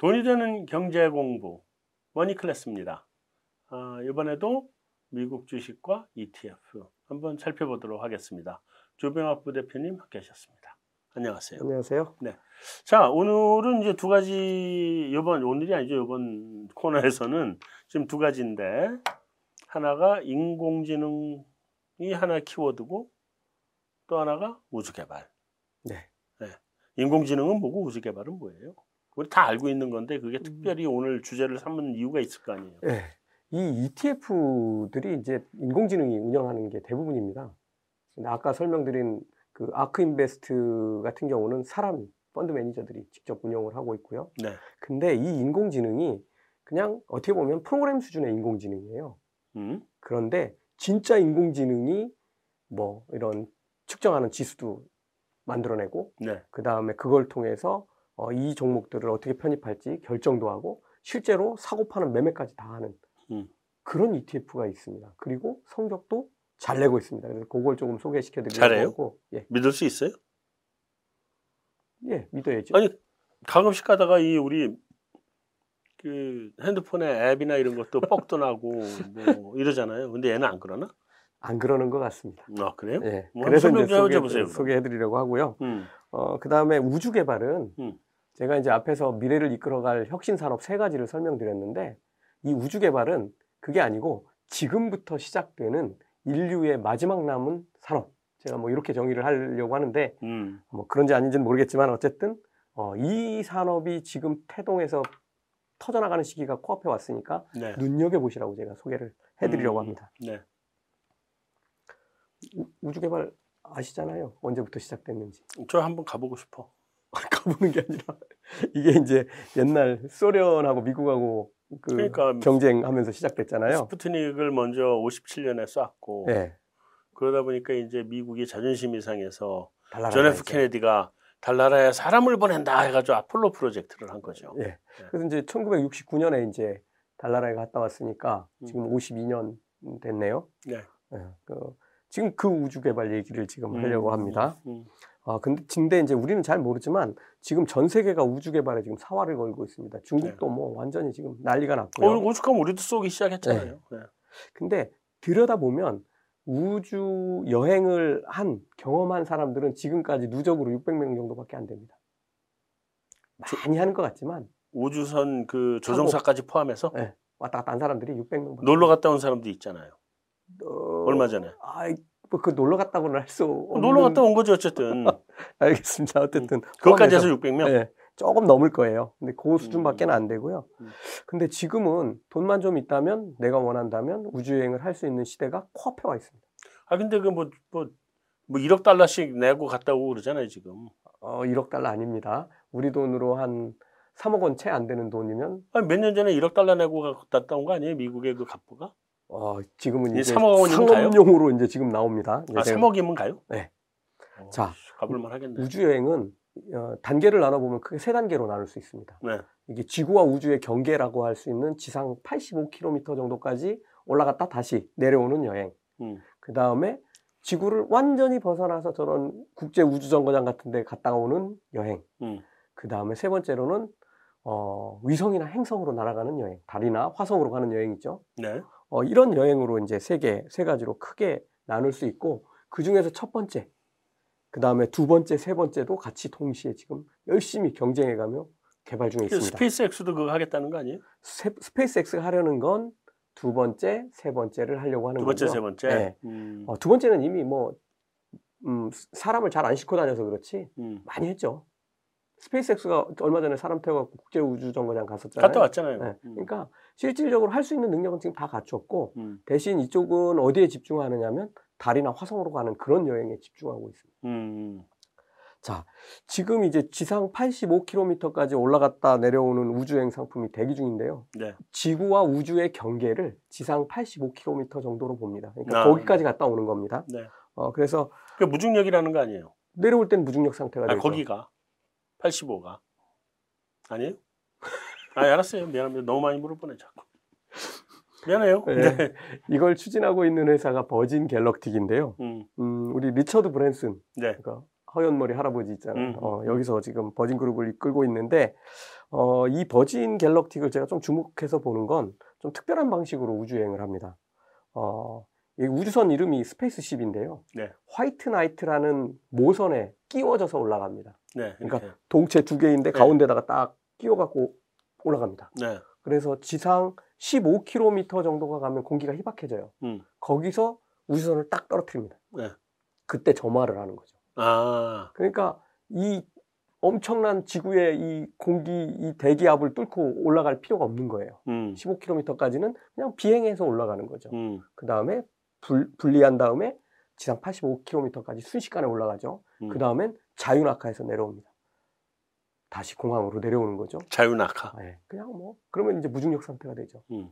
돈이 되는 경제 공부 머니 클래스입니다. 아, 이번에도 미국 주식과 ETF 한번 살펴보도록 하겠습니다. 조병학 부대표님 함께하셨습니다. 안녕하세요. 안녕하세요. 네. 자, 오늘은 이제 두 가지, 이번, 오늘이 아니죠. 이번 코너에서는 지금 두 가지인데, 하나가 인공지능이 하나 키워드고, 또 하나가 우주개발. 네. 네. 인공지능은 뭐고 우주개발은 뭐예요? 우리 다 알고 있는 건데, 그게 특별히 오늘 주제를 삼은 이유가 있을 거 아니에요? 네. 이 ETF들이 이제 인공지능이 운영하는 게 대부분입니다. 근데 아까 설명드린 그 아크 인베스트 같은 경우는 사람 펀드 매니저들이 직접 운영을 하고 있고요. 네. 근데 이 인공지능이 그냥 어떻게 보면 프로그램 수준의 인공지능이에요. 음? 그런데 진짜 인공지능이 뭐 이런 측정하는 지수도 만들어내고 네. 그 다음에 그걸 통해서 어, 이 종목들을 어떻게 편입할지 결정도 하고 실제로 사고 파는 매매까지 다 하는 음. 그런 ETF가 있습니다. 그리고 성적도 잘 내고 있습니다. 그래서 그걸 조금 소개시켜 드리려고 잘해요? 하고 예, 믿을 수 있어요? 예, 믿어야죠. 아니 가끔씩 가다가 이 우리 그 핸드폰에 앱이나 이런 것도 뻑도 나고 뭐 이러잖아요. 근데 얘는 안 그러나? 안 그러는 것 같습니다. 아 그래요? 예, 뭐 그래서 이제 좀 소개, 해보세요, 그럼. 소개 해 드리려고 하고요. 음, 어, 그 다음에 우주 개발은 음. 제가 이제 앞에서 미래를 이끌어갈 혁신 산업 세 가지를 설명드렸는데 이 우주 개발은 그게 아니고 지금부터 시작되는 인류의 마지막 남은 산업. 제가 뭐 이렇게 정의를 하려고 하는데 음, 뭐 그런지 아닌지는 모르겠지만 어쨌든 어, 이 산업이 지금 태동해서 터져나가는 시기가 코앞에 왔으니까 네, 눈여겨 보시라고 제가 소개를 해드리려고 음. 합니다. 네. 우- 우주 개발 아시잖아요. 언제부터 시작됐는지. 저 한번 가보고 싶어. 가보는 게 아니라 이게 이제 옛날 소련하고 미국하고 그 그러니까 경쟁하면서 시작됐잖아요. 스푸트닉을 먼저 57년에 쐈고 네. 그러다 보니까 이제 미국이 자존심이 상해서 존 F. 케네디가 달나라에 사람을 보낸다 해가지고 아폴로 프로젝트를 한 거죠. 예. 그래서 이제 1969년에 이제 달나라에 갔다 왔으니까 음. 지금 52년 됐네요. 네. 예. 그, 지금 그 우주 개발 얘기를 지금 하려고 음, 합니다. 음, 아, 근데, 근데 이제 우리는 잘 모르지만 지금 전 세계가 우주 개발에 지금 사활을 걸고 있습니다. 중국도 뭐 완전히 지금 난리가 네. 어, 났고요. 오죽하면 우리도 쏘기 시작했잖아요. 네. 근데 들여다보면 우주 여행을 한 경험한 사람들은 지금까지 누적으로 600명 정도밖에 안 됩니다. 많이 하는 것 같지만 우주선 그 조종사까지 포함해서 네, 왔다 갔다 한 사람들이 600명. 놀러 갔다 온 사람도 있잖아요. 얼마 전에. 아이, 뭐 그 놀러 갔다고는 할 수 없는. 놀러 갔다 온 거지 어쨌든. 알겠습니다. 어쨌든 그것까지 해서 포함해서, 600명. 예, 조금 넘을 거예요. 근데 그 수준밖에는 안 되고요. 음. 근데 지금은 돈만 좀 있다면 내가 원한다면 우주 여행을 할 수 있는 시대가 코앞에 와 있습니다. 아 근데 그뭐뭐 뭐 1억 달러씩 내고 갔다 오고 그러잖아요 지금. 어, 1억 달러 아닙니다. 우리 돈으로 한 3억 원 채 안 되는 돈이면 아니 몇년 전에 1억 달러 내고 갔다 온 거 아니에요 미국의 그 갑부가? 어, 지금은 이 이제 3억 원이면 가요? 상업용으로 이제 지금 나옵니다. 아 제가 3억이면 가요? 네. 어, 자, 가볼만 하겠네. 우주 여행은 어, 단계를 나눠보면 크게 세 단계로 나눌 수 있습니다. 네. 이게 지구와 우주의 경계라고 할 수 있는 지상 85km 정도까지 올라갔다 다시 내려오는 여행. 음. 그 다음에 지구를 완전히 벗어나서 저런 국제 우주 정거장 같은 데 갔다 오는 여행. 음. 그 다음에 세 번째로는 어, 위성이나 행성으로 날아가는 여행. 달이나 화성으로 가는 여행 있죠. 네. 어, 이런 여행으로 이제 세 개, 세 가지로 크게 나눌 수 있고, 그 중에서 첫 번째, 그 다음에 두 번째, 세 번째도 같이 동시에 지금 열심히 경쟁해가며 개발 중에 그 있습니다. 스페이스X도 그거 하겠다는 거 아니에요? 스, 스페이스X가 하려는 건 두 번째, 세 번째를 하려고 하는 두 번째, 거죠. 세 번째. 네. 음. 어, 두 번째는 이미 뭐, 음, 사람을 잘 안 싣고 다녀서 그렇지, 음. 많이 했죠. 스페이스X가 얼마 전에 사람 태워갖고 국제 우주 정거장 갔었잖아요. 갔다 왔잖아요. 네. 음. 그러니까 실질적으로 할 수 있는 능력은 지금 다 갖췄고, 음. 대신 이쪽은 어디에 집중하느냐면 달이나 화성으로 가는 그런 여행에 집중하고 있습니다. 음. 자, 지금 이제 지상 85km까지 올라갔다 내려오는 우주여행 상품이 대기 중인데요. 네. 지구와 우주의 경계를 지상 85km 정도로 봅니다. 그러니까 아. 거기까지 갔다 오는 겁니다. 네. 어, 그래서 그 무중력이라는 거 아니에요? 내려올 땐 무중력 상태가 아, 되죠. 거기가 85가 아니에요? 아, 알았어요. 미안합니다. 너무 많이 물어보네 자꾸. 미안해요. 네. 네. 이걸 추진하고 있는 회사가 버진 갤럭틱인데요. 음. 음, 우리 리처드 브랜슨, 네. 그러니까 허연 머리 할아버지 있잖아요. 음. 어, 여기서 지금 버진 그룹을 이끌고 있는데 어, 이 버진 갤럭틱을 제가 좀 주목해서 보는 건 좀 특별한 방식으로 우주여행을 합니다. 어, 이 우주선 이름이 SpaceShip인데요. 네. White Knight라는 모선에 끼워져서 올라갑니다. 네. 그러니까. 동체 두 개인데 네. 가운데다가 딱 끼워갖고 올라갑니다. 네. 그래서 지상 15km 정도가 가면 공기가 희박해져요. 음. 거기서 우주선을 딱 떨어뜨립니다. 네. 그때 점화를 하는 거죠. 아. 그러니까 이 엄청난 지구의 이 공기, 이 대기압을 뚫고 올라갈 필요가 없는 거예요. 음. 15km까지는 그냥 비행해서 올라가는 거죠. 음. 그 다음에 분리한 다음에 지상 85km까지 순식간에 올라가죠. 음. 그 다음엔 자유낙하에서 내려옵니다. 다시 공항으로 내려오는 거죠. 자유낙하. 네, 그냥 뭐 그러면 이제 무중력 상태가 되죠. 음.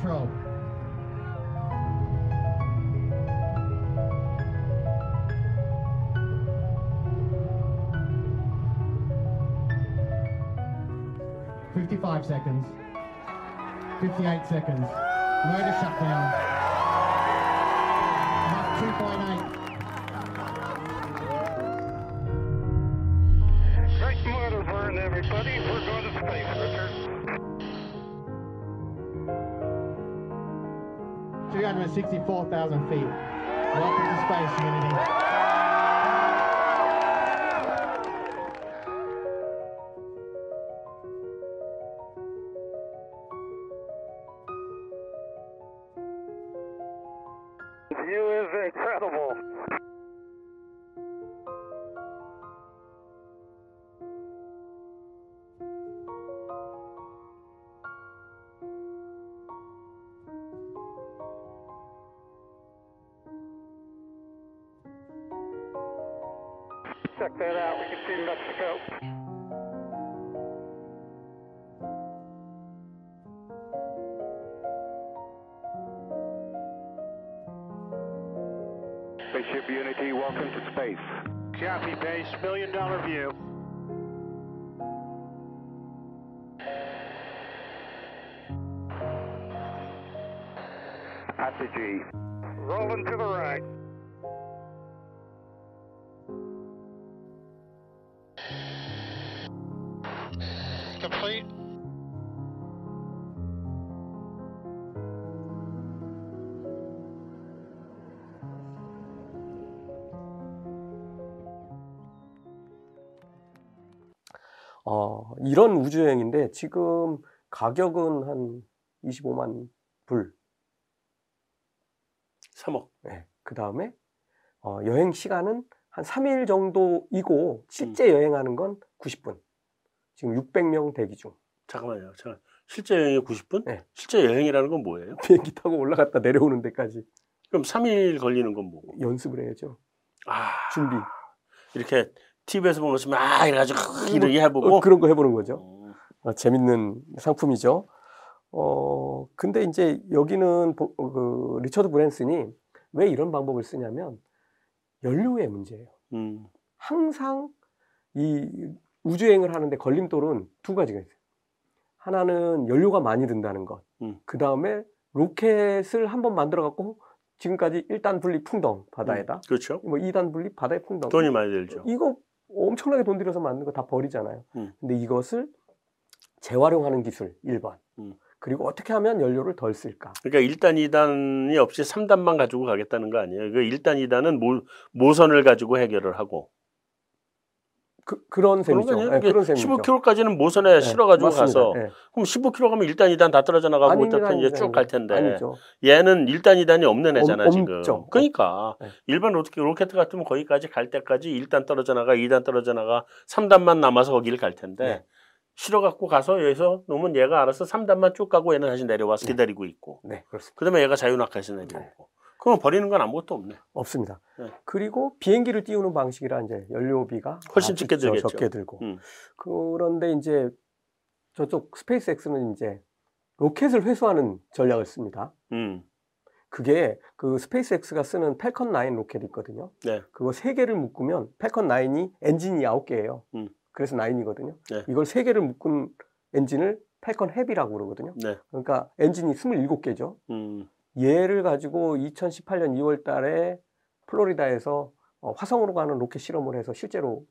two, 55 seconds, 58 seconds, motor shutdown, Mach 2.8. Everybody, we're going to space, Richard. 264,000 feet. Welcome to space, community. Spaceship Unity, welcome to space. Copy base, million dollar view. Apogee. Rolling to the right. 이런 우주여행인데 지금 가격은 한 25만 불. 3억. 네. 그 다음에 어, 여행 시간은 한 3일 정도이고 실제 여행하는 건 90분. 지금 600명 대기 중. 잠깐만요. 잠깐. 실제 여행이 90분? 네. 실제 여행이라는 건 뭐예요? 비행기 타고 올라갔다 내려오는 데까지 그럼 3일 걸리는 건 뭐고? 연습을 해야죠. 아, 준비. 이렇게 TV에서 보는 것처럼 아, 이래가지고 이렇게 해보고. 어, 그런 거 해보는 거죠. 어, 어, 재밌는 상품이죠. 어, 근데 이제 여기는 보- 어, 그 리처드 브랜슨이 왜 이런 방법을 쓰냐면 연료의 문제예요. 음, 항상 이 우주여행을 하는데 걸림돌은 두 가지가 있어요. 하나는 연료가 많이 든다는 것. 음. 그 다음에 로켓을 한 번 만들어 갖고 지금까지 1단 분리 풍덩 바다에다. 그렇죠. 뭐 2단 분리 바다에 풍덩. 돈이 많이 들죠. 이거 엄청나게 돈 들여서 만든 거 다 버리잖아요. 음. 근데 이것을 재활용하는 기술 1번. 음. 그리고 어떻게 하면 연료를 덜 쓸까? 그러니까 1단, 2단이 없이 3단만 가지고 가겠다는 거 아니에요. 그 1단, 2단은 모, 모선을 가지고 해결을 하고. 그, 그런 셈이죠. 네, 그런 셈이죠. 15km까지는 모선에 네, 실어가지고 맞습니다. 가서 네. 그럼 15km 가면 1단, 2단 다 떨어져 나가고 아닙니다, 이제 아닙니다, 쭉 갈. 텐데 아니죠. 얘는 1단, 2단이 없는 애잖아 없- 지금. 없죠. 그러니까 네. 일반 로켓, 로켓 같으면 거기까지 갈 때까지 1단 떨어져 나가, 2단 떨어져 나가, 3단만 남아서 거기를 갈 텐데 네. 실어갖고 가서 여기서 놓으면 얘가 알아서 3단만 쭉 가고 얘는 다시 내려와서 네. 기다리고 있고 네, 그렇습니다. 그다음에 얘가 자유낙하에서 내려오고 그러면 버리는 건 아무것도 없네. 없습니다. 네. 그리고 비행기를 띄우는 방식이라 이제 연료비가 훨씬 적게 저- 들겠죠. 적게 들고. 음. 그런데 이제 저쪽 SpaceX는 이제 로켓을 회수하는 전략을 씁니다. 음. 그게 그 SpaceX가 쓰는 Falcon 9 로켓 있거든요. 네. 그거 세 개를 묶으면 Falcon 9이 엔진이 9개예요. 음. 그래서 9이거든요. 네. 이걸 세 개를 묶은 엔진을 Falcon Heavy라고 그러거든요. 네. 그러니까 엔진이 27개죠. 음. 얘를 가지고 2018년 2월 달에 플로리다에서 어, 화성으로 가는 로켓 실험을 해서 실제로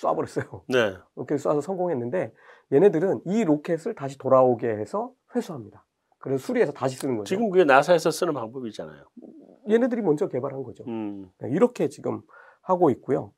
쏴버렸어요. 네. 로켓 쏴서 성공했는데 얘네들은 이 로켓을 다시 돌아오게 해서 회수합니다. 그래서 수리해서 다시 쓰는 거죠. 지금 그게 나사에서 쓰는 방법이잖아요. 얘네들이 먼저 개발한 거죠. 음. 네, 이렇게 지금 하고 있고요.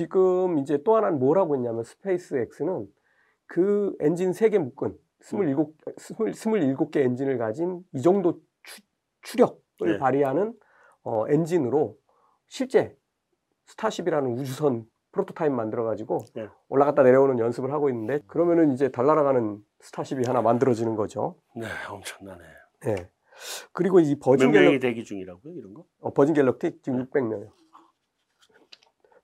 지금 이제 또 하나는 뭐라고 했냐면 SpaceX는 그 엔진 3개 묶은 27, 27개 엔진을 가진 이 정도 추, 추력을 네. 발휘하는 어, 엔진으로 실제 Starship이라는 우주선 프로토타입 만들어가지고 네. 올라갔다 내려오는 연습을 하고 있는데 그러면은 이제 달 날아가는 Starship이 하나 만들어지는 거죠. 네, 엄청나네. 네. 그리고 이 몇 Virgin Galactic 대기 중이라고요, 이런 거? 어, Virgin Galactic 지금 600명이요.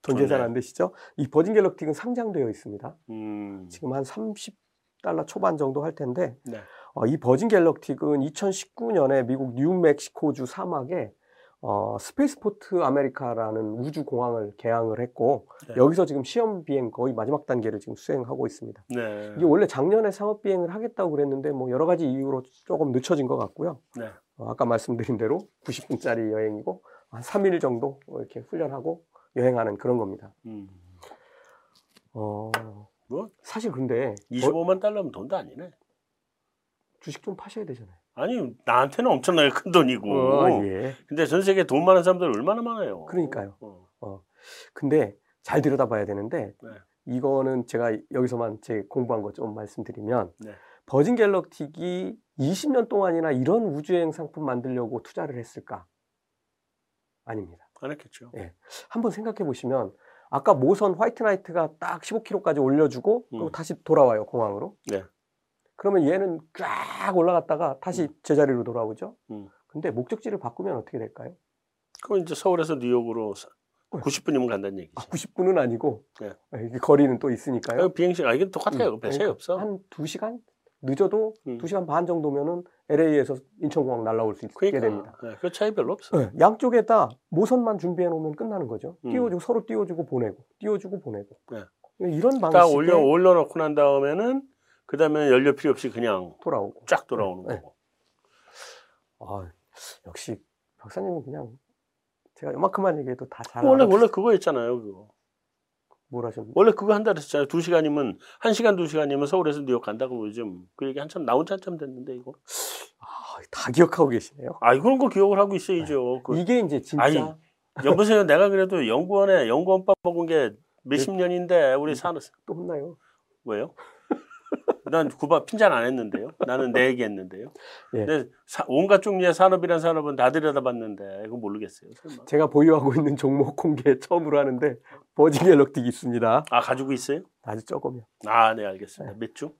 돈 계산 좋네. 안 되시죠? 이 Virgin Galactic은 상장되어 있습니다. 음. 지금 한 30달러 초반 정도 할 텐데 네. 어, 이 Virgin Galactic은 2019년에 미국 뉴멕시코주 사막에 어, Spaceport America라는 우주 공항을 개항을 했고 네. 여기서 지금 시험 비행 거의 마지막 단계를 지금 수행하고 있습니다. 네. 이게 원래 작년에 상업 비행을 하겠다고 그랬는데 뭐 여러 가지 이유로 조금 늦춰진 것 같고요. 네. 어, 아까 말씀드린 대로 90분짜리 여행이고 한 3일 정도 이렇게 훈련하고 여행하는 그런 겁니다. 음. 어, 뭐? 사실 근데 어, 25만 달러면 돈도 아니네. 주식 좀 파셔야 되잖아요. 아니, 나한테는 엄청나게 큰 돈이고. 어, 예. 근데 전 세계 돈 많은 사람들 얼마나 많아요. 그러니까요. 어. 근데 잘 들여다봐야 되는데 네. 이거는 제가 여기서만 제 공부한 거 좀 말씀드리면 네. 버진 갤럭틱이 20년 동안이나 이런 우주여행 상품 만들려고 투자를 했을까? 아닙니다. 안 했겠죠. 예. 한번 생각해 보시면 아까 모선 화이트 나이트가 딱 15km까지 올려주고 그리고 음. 다시 돌아와요 공항으로. 네. 그러면 얘는 쫙 올라갔다가 다시 제자리로 돌아오죠. 음. 근데 목적지를 바꾸면 어떻게 될까요? 그럼 이제 서울에서 뉴욕으로 90분이면 간다는 얘기지. 아, 90분은 아니고 네. 아, 거리는 또 있으니까요. 아, 비행시간, 아, 이게 똑같아요. 음, 배 차이 없어. 한 2시간? 늦어도 음. 2시간 반 정도면은 LA에서 인천공항 날라올 수 있게 그러니까 됩니다. 네, 그 차이 별로 없어. 네, 양쪽에 다 모선만 준비해 놓으면 끝나는 거죠. 음. 띄워주고 서로 띄워주고 보내고 띄워주고 보내고 네. 이런 딱 방식에 올려 올려놓고 난 다음에는 그 다음에 연료 필요 없이 그냥 돌아오고. 쫙 돌아오는 네. 거고. 아, 역시 박사님은 그냥 제가 요만큼만 얘기해도 다 잘 원래 알아. 원래 그거였잖아요. 그거. 뭘 하셨는지. 원래 그거 한다 그랬잖아요. 두 시간이면 한 시간 두 시간이면 서울에서 뉴욕 간다고 요즘 그 얘기 한참 나온 지 한참 됐는데 이거. 아, 다 기억하고 계시네요. 아 이런 거 기억을 하고 있어야죠. 그, 이게 이제 진짜 아니, 여보세요. 내가 그래도 연구원에 연구원밥 먹은 게 몇십 네. 년인데 우리 사는 또 혼나요. 왜요? 난 구바 핀잔 안 했는데요. 나는 내 얘기 했는데요. 예. 근데 사- 온갖 종류의 산업이란 산업은 다 들여다봤는데 이거 모르겠어요. 설마. 제가 보유하고 있는 종목 공개 처음으로 하는데 버진 갤럭틱 있습니다. 아 가지고 있어요? 아주 조금요. 아 네 알겠습니다. 몇 주?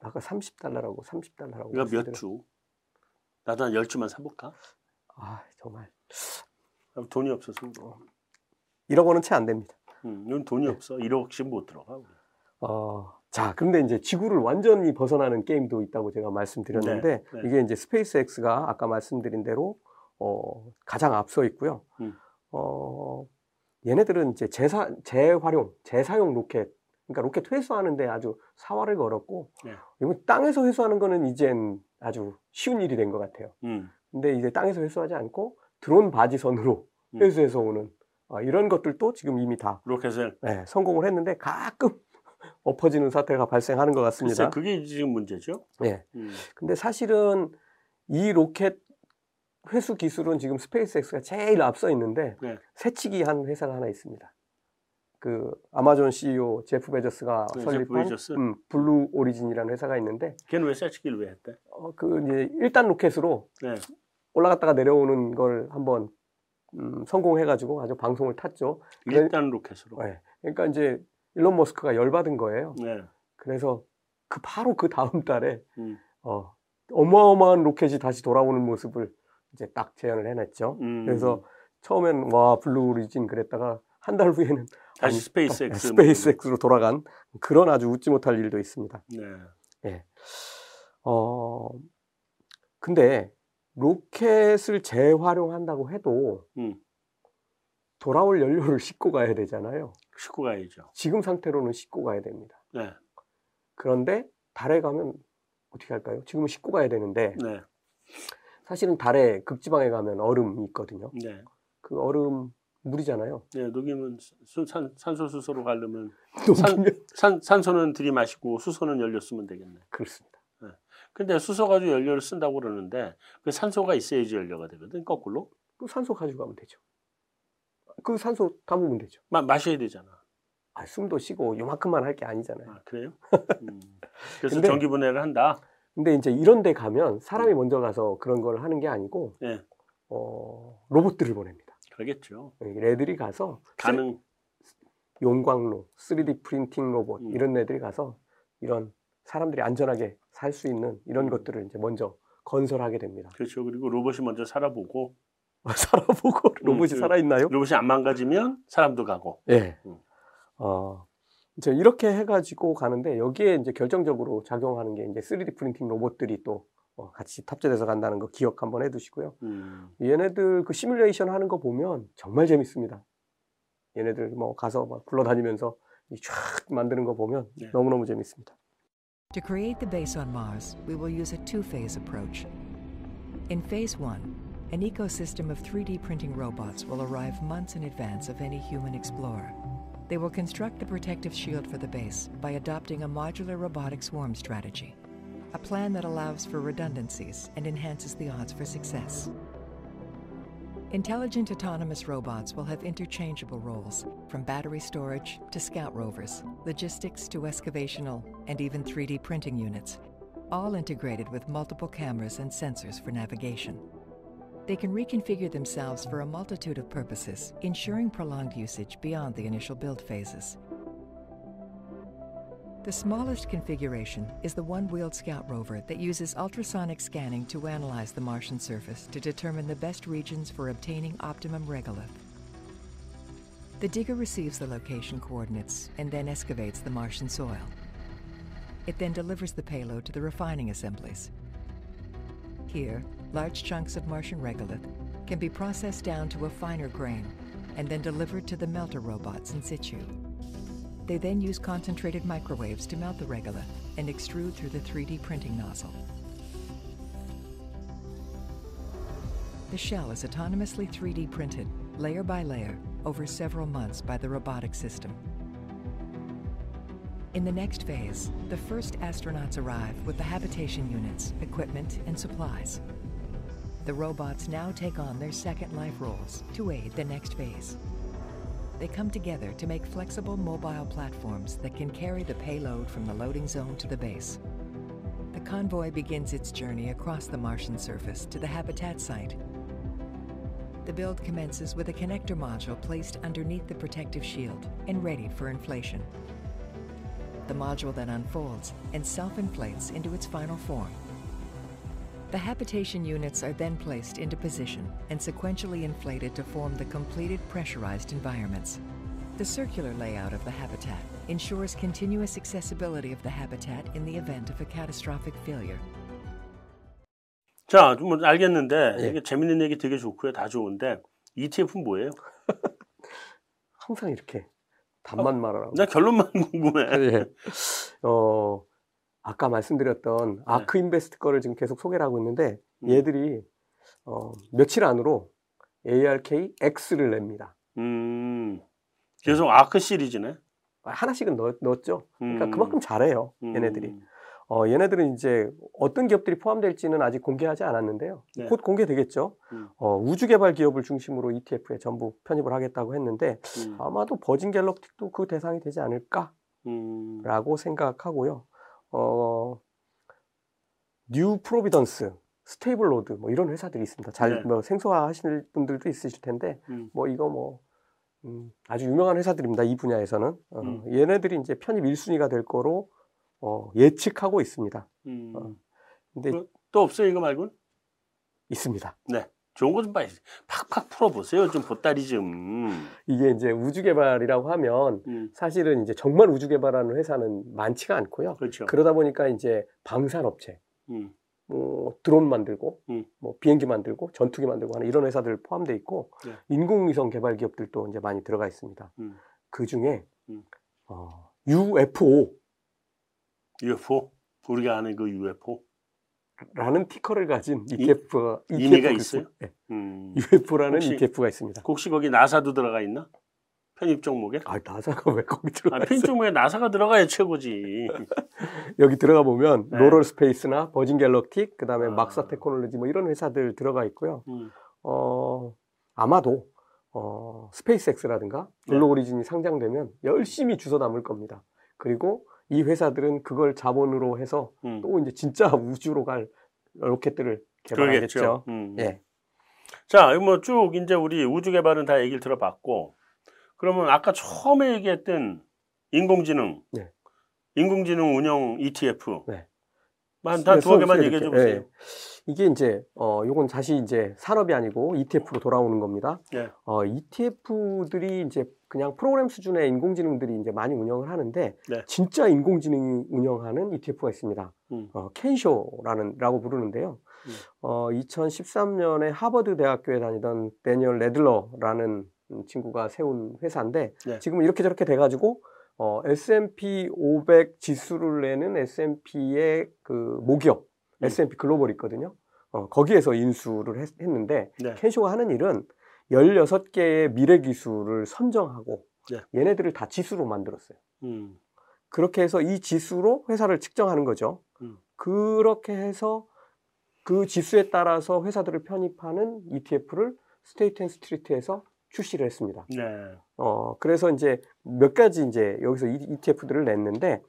아까 30달러라고 30달러라고. 이거 몇 주? 나도 한열 주만 사볼까? 아 정말 아, 돈이 없어서 그거. 1억 원은 채 안 됩니다. 음, 이건 돈이 없어. 1억씩 못 들어가. 우리. 어, 자, 그런데 이제 지구를 완전히 벗어나는 게임도 있다고 제가 말씀드렸는데 네, 네. 이게 이제 SpaceX가 아까 말씀드린 대로 어, 가장 앞서 있고요. 음. 어, 얘네들은 이제 재사, 재활용, 재사용 로켓, 그러니까 로켓 회수하는데 아주 사활을 걸었고, 네. 이건 땅에서 회수하는 거는 이젠 아주 쉬운 일이 된 것 같아요. 음, 근데 이제 땅에서 회수하지 않고 드론 바지선으로 음. 회수해서 오는 아, 이런 것들도 지금 이미 다 로켓을. 네, 성공을 했는데 가끔 엎어지는 사태가 발생하는 것 글쎄, 같습니다. 그게 지금 문제죠. 네. 음, 근데 사실은 이 로켓 회수 기술은 지금 SpaceX가 제일 앞서 있는데 네. 새치기 한 회사가 하나 있습니다. 그 아마존 CEO 제프 베저스가 네, 설립한 베조스. 음, Blue Origin이라는 회사가 있는데 걔는 왜 새치기를 왜 했대? 어, 그 이제 1단 로켓으로 네. 올라갔다가 내려오는 걸 한번 음, 성공해가지고 아주 방송을 탔죠. 일단 로켓으로. 네. 그러니까 이제 일론 머스크가 열받은 거예요. 네. 그래서 그 바로 그 다음 달에 음, 어, 어마어마한 로켓이 다시 돌아오는 모습을 이제 딱 재현을 해냈죠. 음. 그래서 처음엔 와 Blue Origin 그랬다가 한 달 후에는 다시 아니, SpaceX. SpaceX로 돌아간 그런 아주 웃지 못할 일도 있습니다. 네. 어 근데 로켓을 재활용한다고 해도 음. 돌아올 연료를 싣고 가야 되잖아요. 싣고 가야죠. 지금 상태로는 싣고 가야 됩니다. 네. 그런데 달에 가면 어떻게 할까요? 지금은 싣고 가야 되는데 네. 사실은 달에 극지방에 가면 얼음이 있거든요. 네. 그 얼음 물이잖아요. 네. 녹이면 수, 산, 산소 수소로 가려면 산- 산, 산소는 들이마시고 수소는 연료 쓰면 되겠네. 그렇습니다. 근데 수소 가지고 연료를 쓴다고 그러는데 그 산소가 있어야지 연료가 되거든. 거꾸로. 그 산소 가지고 가면 되죠. 그 산소 담으면 되죠. 마, 마셔야 되잖아. 아, 숨도 쉬고 요만큼만 할 게 아니잖아요. 아, 그래요? 음. 그래서 근데- 전기 분해를 한다. 근데 이제 이런 데 가면 사람이 먼저 가서 그런 걸 하는 게 아니고 네. 어, 로봇들을 보냅니다. 그러겠죠. 애들이 가서 가능. 용광로, 3D 프린팅 로봇 음. 이런 애들이 가서 이런 사람들이 안전하게 살 수 있는 이런 음. 것들을 이제 먼저 건설하게 됩니다. 그렇죠. 그리고 로봇이 먼저 살아보고 살아보고 로봇이 그- 살아있나요? 로봇이 안 망가지면 사람도 가고. 예. 음. 어, 이제 이렇게 해가지고 가는데 여기에 이제 결정적으로 작용하는 게 이제 3D 프린팅 로봇들이 또 어, 같이 탑재돼서 간다는 거 기억 한번 해두시고요. 음. 얘네들 그 시뮬레이션 하는 거 보면 정말 재밌습니다. 얘네들 뭐 가서 막 굴러다니면서 이쫙 만드는 거 보면 네. 너무너무 재밌습니다. To create the base on Mars, we will use a two phase approach. In phase one, an ecosystem of 3D printing robots will arrive months in advance of any human explorer. They will construct a protective shield for the base by adopting a modular robotic swarm strategy, a plan that allows for redundancies and enhances the odds for success. Intelligent autonomous robots will have interchangeable roles, from battery storage to scout rovers, logistics to excavational, and even 3D printing units, all integrated with multiple cameras and sensors for navigation. They can reconfigure themselves for a multitude of purposes, ensuring prolonged usage beyond the initial build phases. The smallest configuration is the one wheeled scout rover that uses ultrasonic scanning to analyze the Martian surface to determine the best regions for obtaining optimum regolith. The digger receives the location coordinates and then excavates the Martian soil. It then delivers the payload to the refining assemblies. Here, large chunks of Martian regolith can be processed down to a finer grain and then delivered to the melter robots in situ. They then use concentrated microwaves to melt the regolith and extrude through the 3D printing nozzle. The shell is autonomously 3D printed, layer by layer, over several months by the robotic system. In the next phase, the first astronauts arrive with the habitation units, equipment, and supplies. The robots now take on their second life roles to aid the next phase. They come together to make flexible mobile platforms that can carry the payload from the loading zone to the base. The convoy begins its journey across the Martian surface to the habitat site. The build commences with a connector module placed underneath the protective shield and ready for inflation. The module then unfolds and self-inflates into its final form. The habitation units are then placed into position and sequentially inflated to form the completed pressurized environments. The circular layout of the habitat ensures continuous accessibility of the habitat in the event of a catastrophic failure. 자, 뭐 알겠는데 예. 이게 재밌는 얘기 되게 좋고요. 다 좋은데 ETF는 뭐예요? 항상 이렇게 답만 말하라고. 나 결론만 궁금해. 예. 어, 아까 말씀드렸던 아크 인베스트 거를 지금 계속 소개를 하고 있는데 음. 얘들이 어, 며칠 안으로 ARK X를 냅니다. 음, 계속 아크 시리즈네. 하나씩은 넣, 넣었죠. 그러니까 음. 그만큼 잘해요. 음. 얘네들이. 어, 얘네들은 이제 어떤 기업들이 포함될지는 아직 공개하지 않았는데요. 네. 곧 공개되겠죠. 음. 어, 우주 개발 기업을 중심으로 ETF에 전부 편입을 하겠다고 했는데 음, 아마도 Virgin Galactic도 그 대상이 되지 않을까라고 음, 생각하고요. 어, New Providence, Stable Road 뭐 이런 회사들이 있습니다. 잘 네. 뭐 생소하실 분들도 있으실 텐데 음. 뭐 이거 뭐 음, 아주 유명한 회사들입니다. 이 분야에서는 어, 음. 얘네들이 이제 편입 1순위가 될 거로 어, 예측하고 있습니다. 음. 어. 근데 그- 또 없어요 이거 말고는? 있습니다. 좋은 거 좀 빨리 팍팍 풀어보세요. 좀 보따리 좀. 이게 이제 우주 개발이라고 하면 음, 사실은 이제 정말 우주 개발하는 회사는 많지가 않고요. 그렇죠. 그러다 보니까 이제 방산업체, 음, 뭐 드론 만들고, 음. 뭐 비행기 만들고, 전투기 만들고 하는 이런 회사들 포함되어 있고, 네. 인공위성 개발 기업들도 이제 많이 들어가 있습니다. 음. 그 중에 음. 어, UFO UFO 우리가 아는 그 UFO. 라는 ticker를 가진 ETF가 의미가 있어요? 네. 음. UFO라는 혹시- ETF가 있습니다. 혹시 거기 나사도 들어가 있나? 편입 종목에? 아 나사가 왜 거기 들어가 아? 편입 종목에 나사가 들어가야 최고지. 여기 들어가 보면 네. Loral Space나 Virgin Galactic, 그다음에 아. Maxar Technology 뭐 이런 회사들 들어가 있고요. 음, 어, 아마도 어, SpaceX라든가 네. Blue Origin이 상장되면 열심히 주워 담을 겁니다. 그리고 이 회사들은 그걸 자본으로 해서 음. 또 이제 진짜 우주로 갈 로켓들을 개발하겠죠. 음. 예. 자, 뭐 쭉 이제 우리 우주 개발은 다 얘기를 들어봤고, 그러면 아까 처음에 얘기했던 인공지능, 네. 인공지능 운영 ETF, 네. 한단 두어 개만 얘기해 줘 보세요. 예. 이게 이제 어 요건 다시 이제 산업이 아니고 ETF로 돌아오는 겁니다. 예. 어 ETF들이 이제 그냥 프로그램 수준의 인공지능들이 이제 많이 운영을 하는데 네. 진짜 인공지능이 운영하는 ETF가 있습니다. 음. 어 켄쇼라는 라고 부르는데요. 음. 어 2013년에 하버드 대학교에 다니던 데니얼 레들러라는 음, 친구가 세운 회사인데 네. 지금 이렇게 저렇게 돼가지고 어, S&P 500 지수를 내는 S&P의 그 모기업 음. S&P Global 있거든요. 어, 거기에서 인수를 했, 는데 네. Kensho가 하는 일은 16개의 미래 기술을 선정하고 네. 얘네들을 다 지수로 만들었어요. 음. 그렇게 해서 이 지수로 회사를 측정하는 거죠. 음. 그렇게 해서 그 지수에 따라서 회사들을 편입하는 ETF를 State and Street에서 출시를 했습니다. 네. 어, 그래서 이제 몇 가지 이제 여기서 ETF들을 냈는데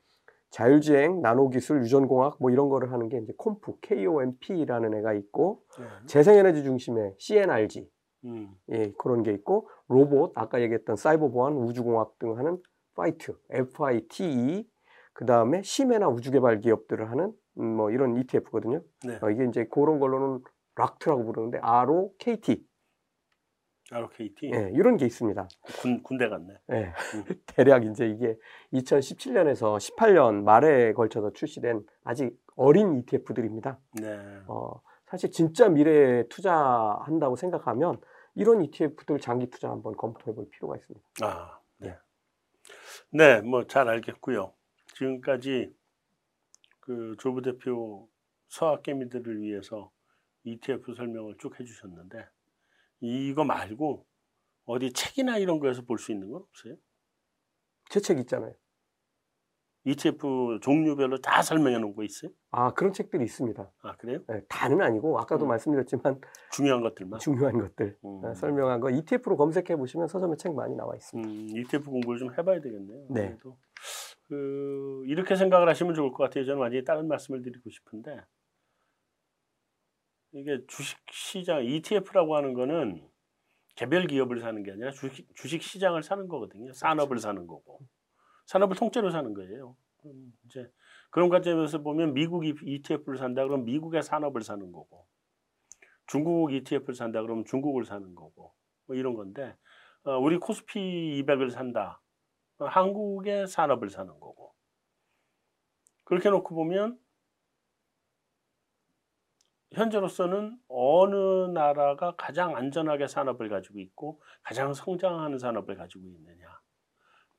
자율주행, 나노기술, 유전공학 뭐 이런 거를 하는 게 이제 콤프, KOMP라는 애가 있고 네. 재생에너지 중심의 CNRG 음. 예, 그런 게 있고 로봇 아까 얘기했던 사이버 보안, 우주공학 등 하는 파이트, FITE 그 다음에 심해나 우주개발 기업들을 하는 음, 뭐 이런 ETF거든요. 네. 어, 이게 이제 그런 걸로는 락트라고 부르는데 ROKT RKT 예, 이런 게 있습니다. 군 군대 같네. 예. 대략 이제 이게 2017년에서 18년 말에 걸쳐서 출시된 아직 어린 ETF들입니다. 네. 어, 사실 진짜 미래에 투자한다고 생각하면 이런 ETF들 장기 투자 한번 검토해 볼 필요가 있습니다. 아, 네. 네, 뭐 잘 알겠고요. 지금까지 그 조부 대표 서학개미들을 위해서 ETF 설명을 쭉 해주셨는데 이거 말고 어디 책이나 이런 거에서 볼 수 있는 건 없어요? 제 책 있잖아요. ETF 종류별로 다 설명해 놓은 거 있어요? 아, 그런 책들이 있습니다. 아 그래요? 예, 다는 아니고 아까도 음. 말씀드렸지만 중요한 것들만. 중요한 것들 음. 어, 설명한 거 ETF로 검색해 보시면 서점에 책 많이 나와 있습니다. 음, ETF 공부를 좀 해봐야 되겠네요. 네. 그 이렇게 생각을 하시면 좋을 것 같아요. 저는 완전히 다른 말씀을 드리고 싶은데 이게 주식 시장 ETF라고 하는 거는 개별 기업을 사는 게 아니라 주식, 주식 시장을 사는 거거든요. 산업을 사는 거고 산업을 통째로 사는 거예요. 음, 이제 그런 관점에서 보면 미국 ETF를 산다 그러면 미국의 산업을 사는 거고 중국 ETF를 산다 그러면 중국을 사는 거고 뭐 이런 건데 어, 우리 코스피 200을 산다. 어, 한국의 산업을 사는 거고. 그렇게 놓고 보면 현재로서는 어느 나라가 가장 안전하게 산업을 가지고 있고 가장 성장하는 산업을 가지고 있느냐.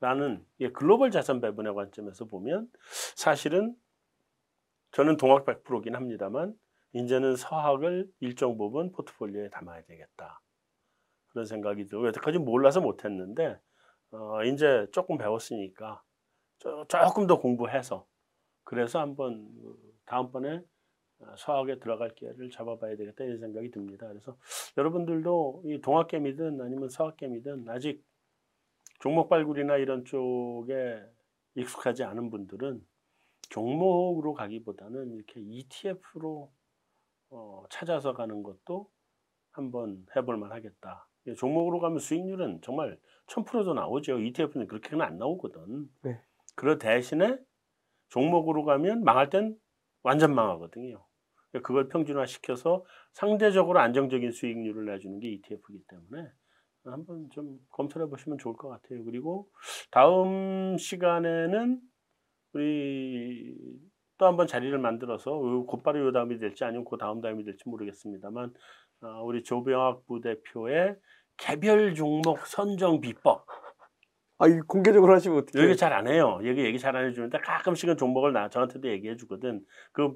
라는 예, 글로벌 자산 배분의 관점에서 보면 사실은 저는 동학 100%긴 합니다만 이제는 서학을 일정 부분 포트폴리오에 담아야 되겠다. 그런 생각이 들고 여태까지 몰라서 못했는데 어, 이제 조금 배웠으니까 조, 조금 더 공부해서 그래서 한번 어, 다음번에 어, 수학에 들어갈 기회를 잡아봐야 되겠다 이런 생각이 듭니다. 그래서 여러분들도 이 동학개미든 아니면 서학개미든 아직 종목 발굴이나 이런 쪽에 익숙하지 않은 분들은 종목으로 가기보다는 이렇게 ETF로 어, 찾아서 가는 것도 한번 해볼 만하겠다. 예, 종목으로 가면 수익률은 정말 1000%도 나오죠. ETF는 그렇게는 안 나오거든. 네. 그 대신에 종목으로 가면 망할 땐 완전 망하거든요. 그걸 평준화시켜서 상대적으로 안정적인 수익률을 내주는 게 ETF이기 때문에 한번 좀 검토해 보시면 좋을 것 같아요. 그리고 다음 시간에는 우리 또 한번 자리를 만들어서 곧바로 요 다음이 될지 아니면 그 다음 다음이 될지 모르겠습니다만 어, 우리 조병학 부대표의 개별 종목 선정 비법 아, 이 공개적으로 하시면 어떡해요? 여기 잘 안 해요. 여기 얘기 잘 안 해주는데 가끔씩은 종목을 나 저한테도 얘기해 주거든. 그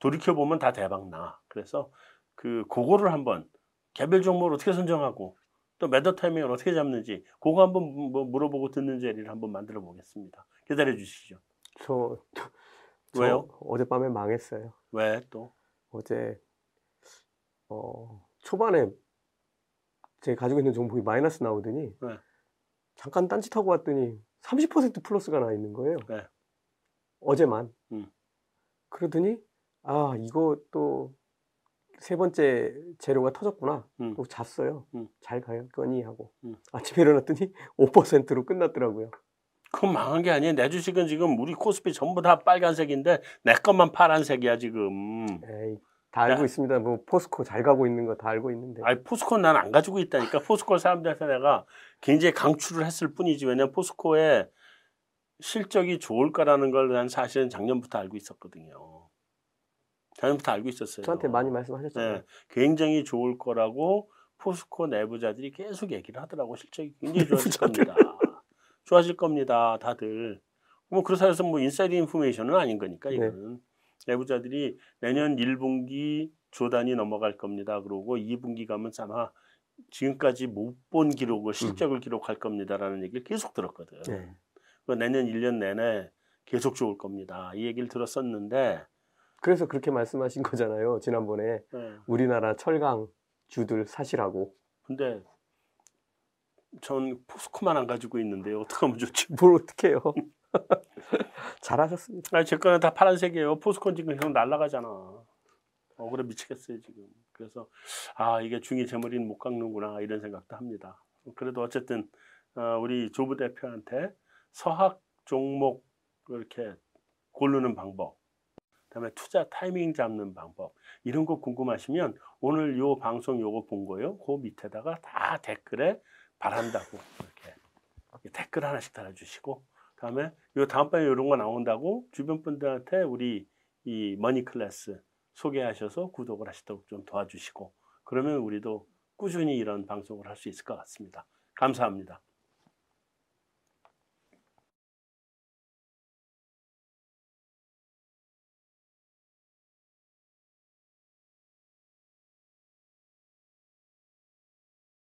돌이켜 보면 다 대박 나. 그래서 그 그거를 한번 개별 종목을 어떻게 선정하고 또 매더 타이밍을 어떻게 잡는지 그거 한번 뭐 물어보고 듣는 자리를 한번 만들어 보겠습니다. 기다려 주시죠. 저, 저 왜요? 어젯밤에 망했어요. 왜 또? 어제 어, 초반에 제가 가지고 있는 종목이 마이너스 나오더니 네. 잠깐 딴짓하고 왔더니 30% 플러스가 나 있는 거예요. 네. 어제만. 음. 그러더니 아 이거 또 세 번째 재료가 터졌구나. 음. 그리고 잤어요. 음. 잘 가겠거니 하고 음. 아침에 일어났더니 5%로 끝났더라고요. 그건 망한 게 아니에요. 내 주식은 지금 우리 코스피 전부 다 빨간색인데 내 것만 파란색이야 지금. 에이, 다 알고 야. 있습니다. 뭐 포스코 잘 가고 있는 거 다 알고 있는데. 아니 포스코 난 안 가지고 있다니까 포스코 사람들한테 내가 굉장히 강추를 했을 뿐이지 왜냐면 포스코의 실적이 좋을 거라는 걸 난 사실은 작년부터 알고 있었거든요. 작년부터 알고 있었어요. 저한테 많이 말씀하셨잖아요. 네, 굉장히 좋을 거라고 포스코 내부자들이 계속 얘기를 하더라고 실적이 굉장히 좋아질 겁니다. 좋아질 겁니다, 다들. 뭐 그렇다 해서 뭐 inside information은 아닌 거니까 네. 이거는 내부자들이 내년 1분기 조 단위 넘어갈 겁니다. 그러고 2분기 가면 아마 지금까지 못 본 기록을 실적을 기록할 겁니다라는 얘기를 계속 들었거든. 네. 그 내년 1년 내내 계속 좋을 겁니다. 이 얘기를 들었었는데 그래서 그렇게 말씀하신 거잖아요. 지난번에 네. 우리나라 철강 주들 사시라고. 근데 전 포스코만 안 가지고 있는데요. 어떻게 하면 좋지? 뭘 어떻게 해요? 잘하셨습니다. 아니 제 거는 다 파란색이에요. 포스코는 지금 그냥 날아가잖아. 억울해 미치겠어요 지금. 그래서 아 이게 중이 제 머리는 못 깎는구나 이런 생각도 합니다. 그래도 어쨌든 어, 우리 조부 대표한테 서학 종목 이렇게 고르는 방법 그다음에 투자 타이밍 잡는 방법 이런 거 궁금하시면 오늘 요 방송 요거 본 거요. 그 밑에다가 다 댓글에 바란다고 이렇게 댓글 하나씩 달아주시고 그다음에 요 다음번에 이런 거 나온다고 주변 분들한테 우리 이 머니 클래스 소개하셔서 구독을 하시도록 좀 도와주시고 그러면 우리도 꾸준히 이런 방송을 할 수 있을 것 같습니다. 감사합니다.